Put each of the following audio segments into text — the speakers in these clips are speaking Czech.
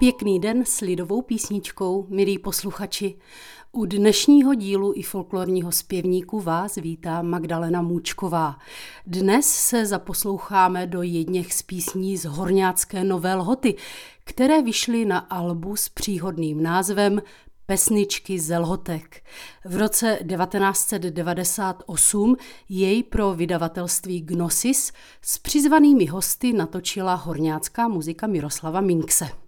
Pěkný den s lidovou písničkou, milí posluchači. U dnešního dílu i folklorního zpěvníku vás vítá Magdalena Můčková. Dnes se zaposloucháme do jedněch z písní z Horňácké nové lhoty, které vyšly na albu s příhodným názvem Pesničky z Lhotek. V roce 1998 jej pro vydavatelství Gnosis s přizvanými hosty natočila horňácká muzika Miroslava Minkse.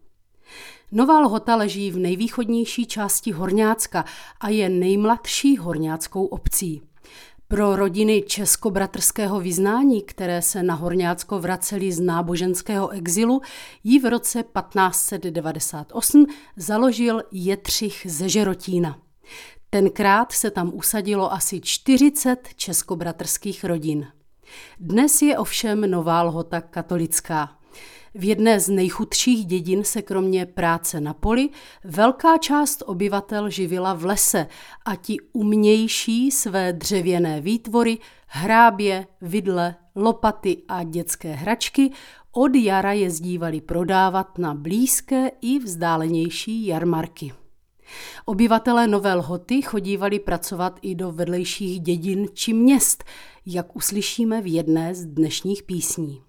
Nová Lhota leží v nejvýchodnější části Horňácka a je nejmladší horňáckou obcí. Pro rodiny českobratrského vyznání, které se na Horňácko vraceli z náboženského exilu, ji v roce 1598 založil Jetřich ze Žerotína. Tenkrát se tam usadilo asi 40 českobratrských rodin. Dnes je ovšem Nová Lhota katolická. V jedné z nejchudších dědin se kromě práce na poli velká část obyvatel živila v lese a ti umější své dřevěné výtvory, hrábě, vidle, lopaty a dětské hračky od jara jezdívali prodávat na blízké i vzdálenější jarmarky. Obyvatelé Nové Lhoty chodívali pracovat i do vedlejších dědin či měst, jak uslyšíme v jedné z dnešních písní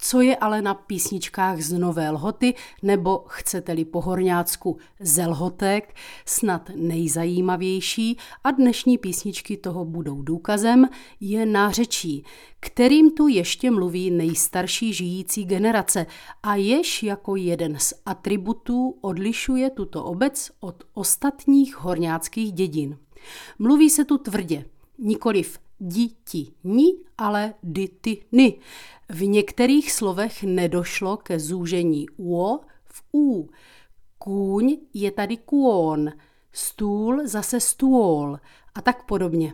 co je ale na písničkách z Nové Lhoty, nebo chcete-li po horňácku ze Lhotek, snad nejzajímavější a dnešní písničky toho budou důkazem, je nářečí, kterým tu ještě mluví nejstarší žijící generace a jež jako jeden z atributů odlišuje tuto obec od ostatních horňáckých dědin. Mluví se tu tvrdě, nikoliv diti ni, ale dity ny. V některých slovech nedošlo ke zúžení uo v u. Kůň je tady kuon, stůl zase stůl a tak podobně.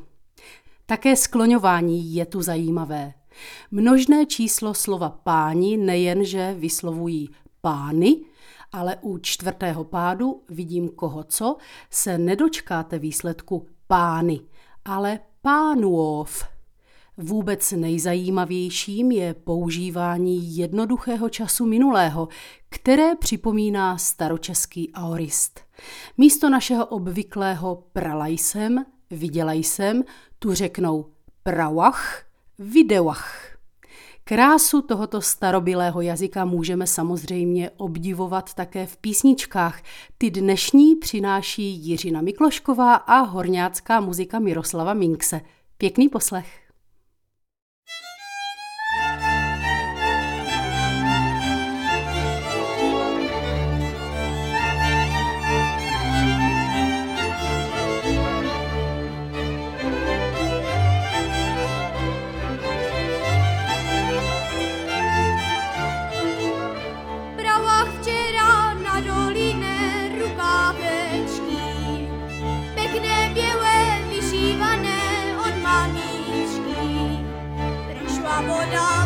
Také skloňování je tu zajímavé. Množné číslo slova páni nejenže vyslovují pány, ale u čtvrtého pádu vidím koho co, se nedočkáte výsledku pány, ale pánuov. Vůbec nejzajímavějším je používání jednoduchého času minulého, které připomíná staročeský aorist. Místo našeho obvyklého prala jsem, viděla jsem, tu řeknou prawach, videoach. Krásu tohoto starobilého jazyka můžeme samozřejmě obdivovat také v písničkách. Ty dnešní přináší Jiřina Miklošková a horňácká muzika Miroslava Minkse. Pěkný poslech. i'm on Abodam.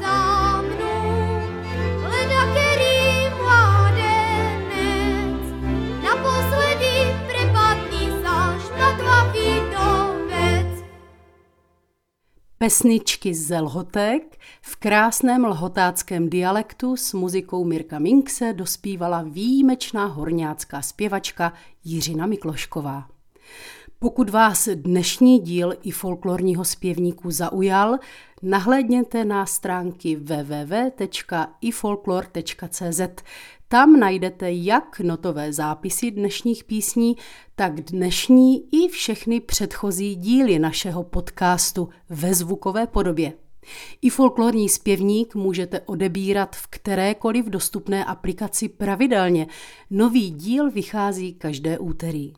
Pesničky z Lhotek v krásném lhotáckém dialektu s muzikou Mirka Minkse dospívala výjimečná horňácká zpěvačka Jiřina Miklošková. Pokud vás dnešní díl i folklorního zpěvníku zaujal, nahlédněte na stránky www.ifolklor.cz. Tam najdete jak notové zápisy dnešních písní, tak dnešní i všechny předchozí díly našeho podcastu ve zvukové podobě. I folklorní zpěvník můžete odebírat v kterékoliv dostupné aplikaci pravidelně. Nový díl vychází každé úterý.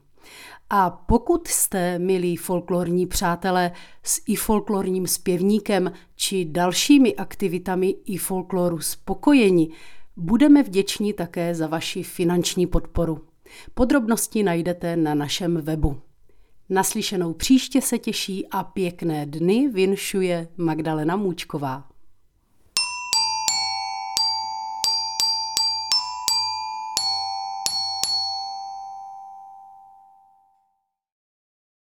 A pokud jste, milí folklorní přátelé, s i folklorním zpěvníkem či dalšími aktivitami i folkloru spokojeni, budeme vděční také za vaši finanční podporu. Podrobnosti najdete na našem webu. Naslyšenou příště se těší a pěkné dny vinšuje Magdalena Můčková.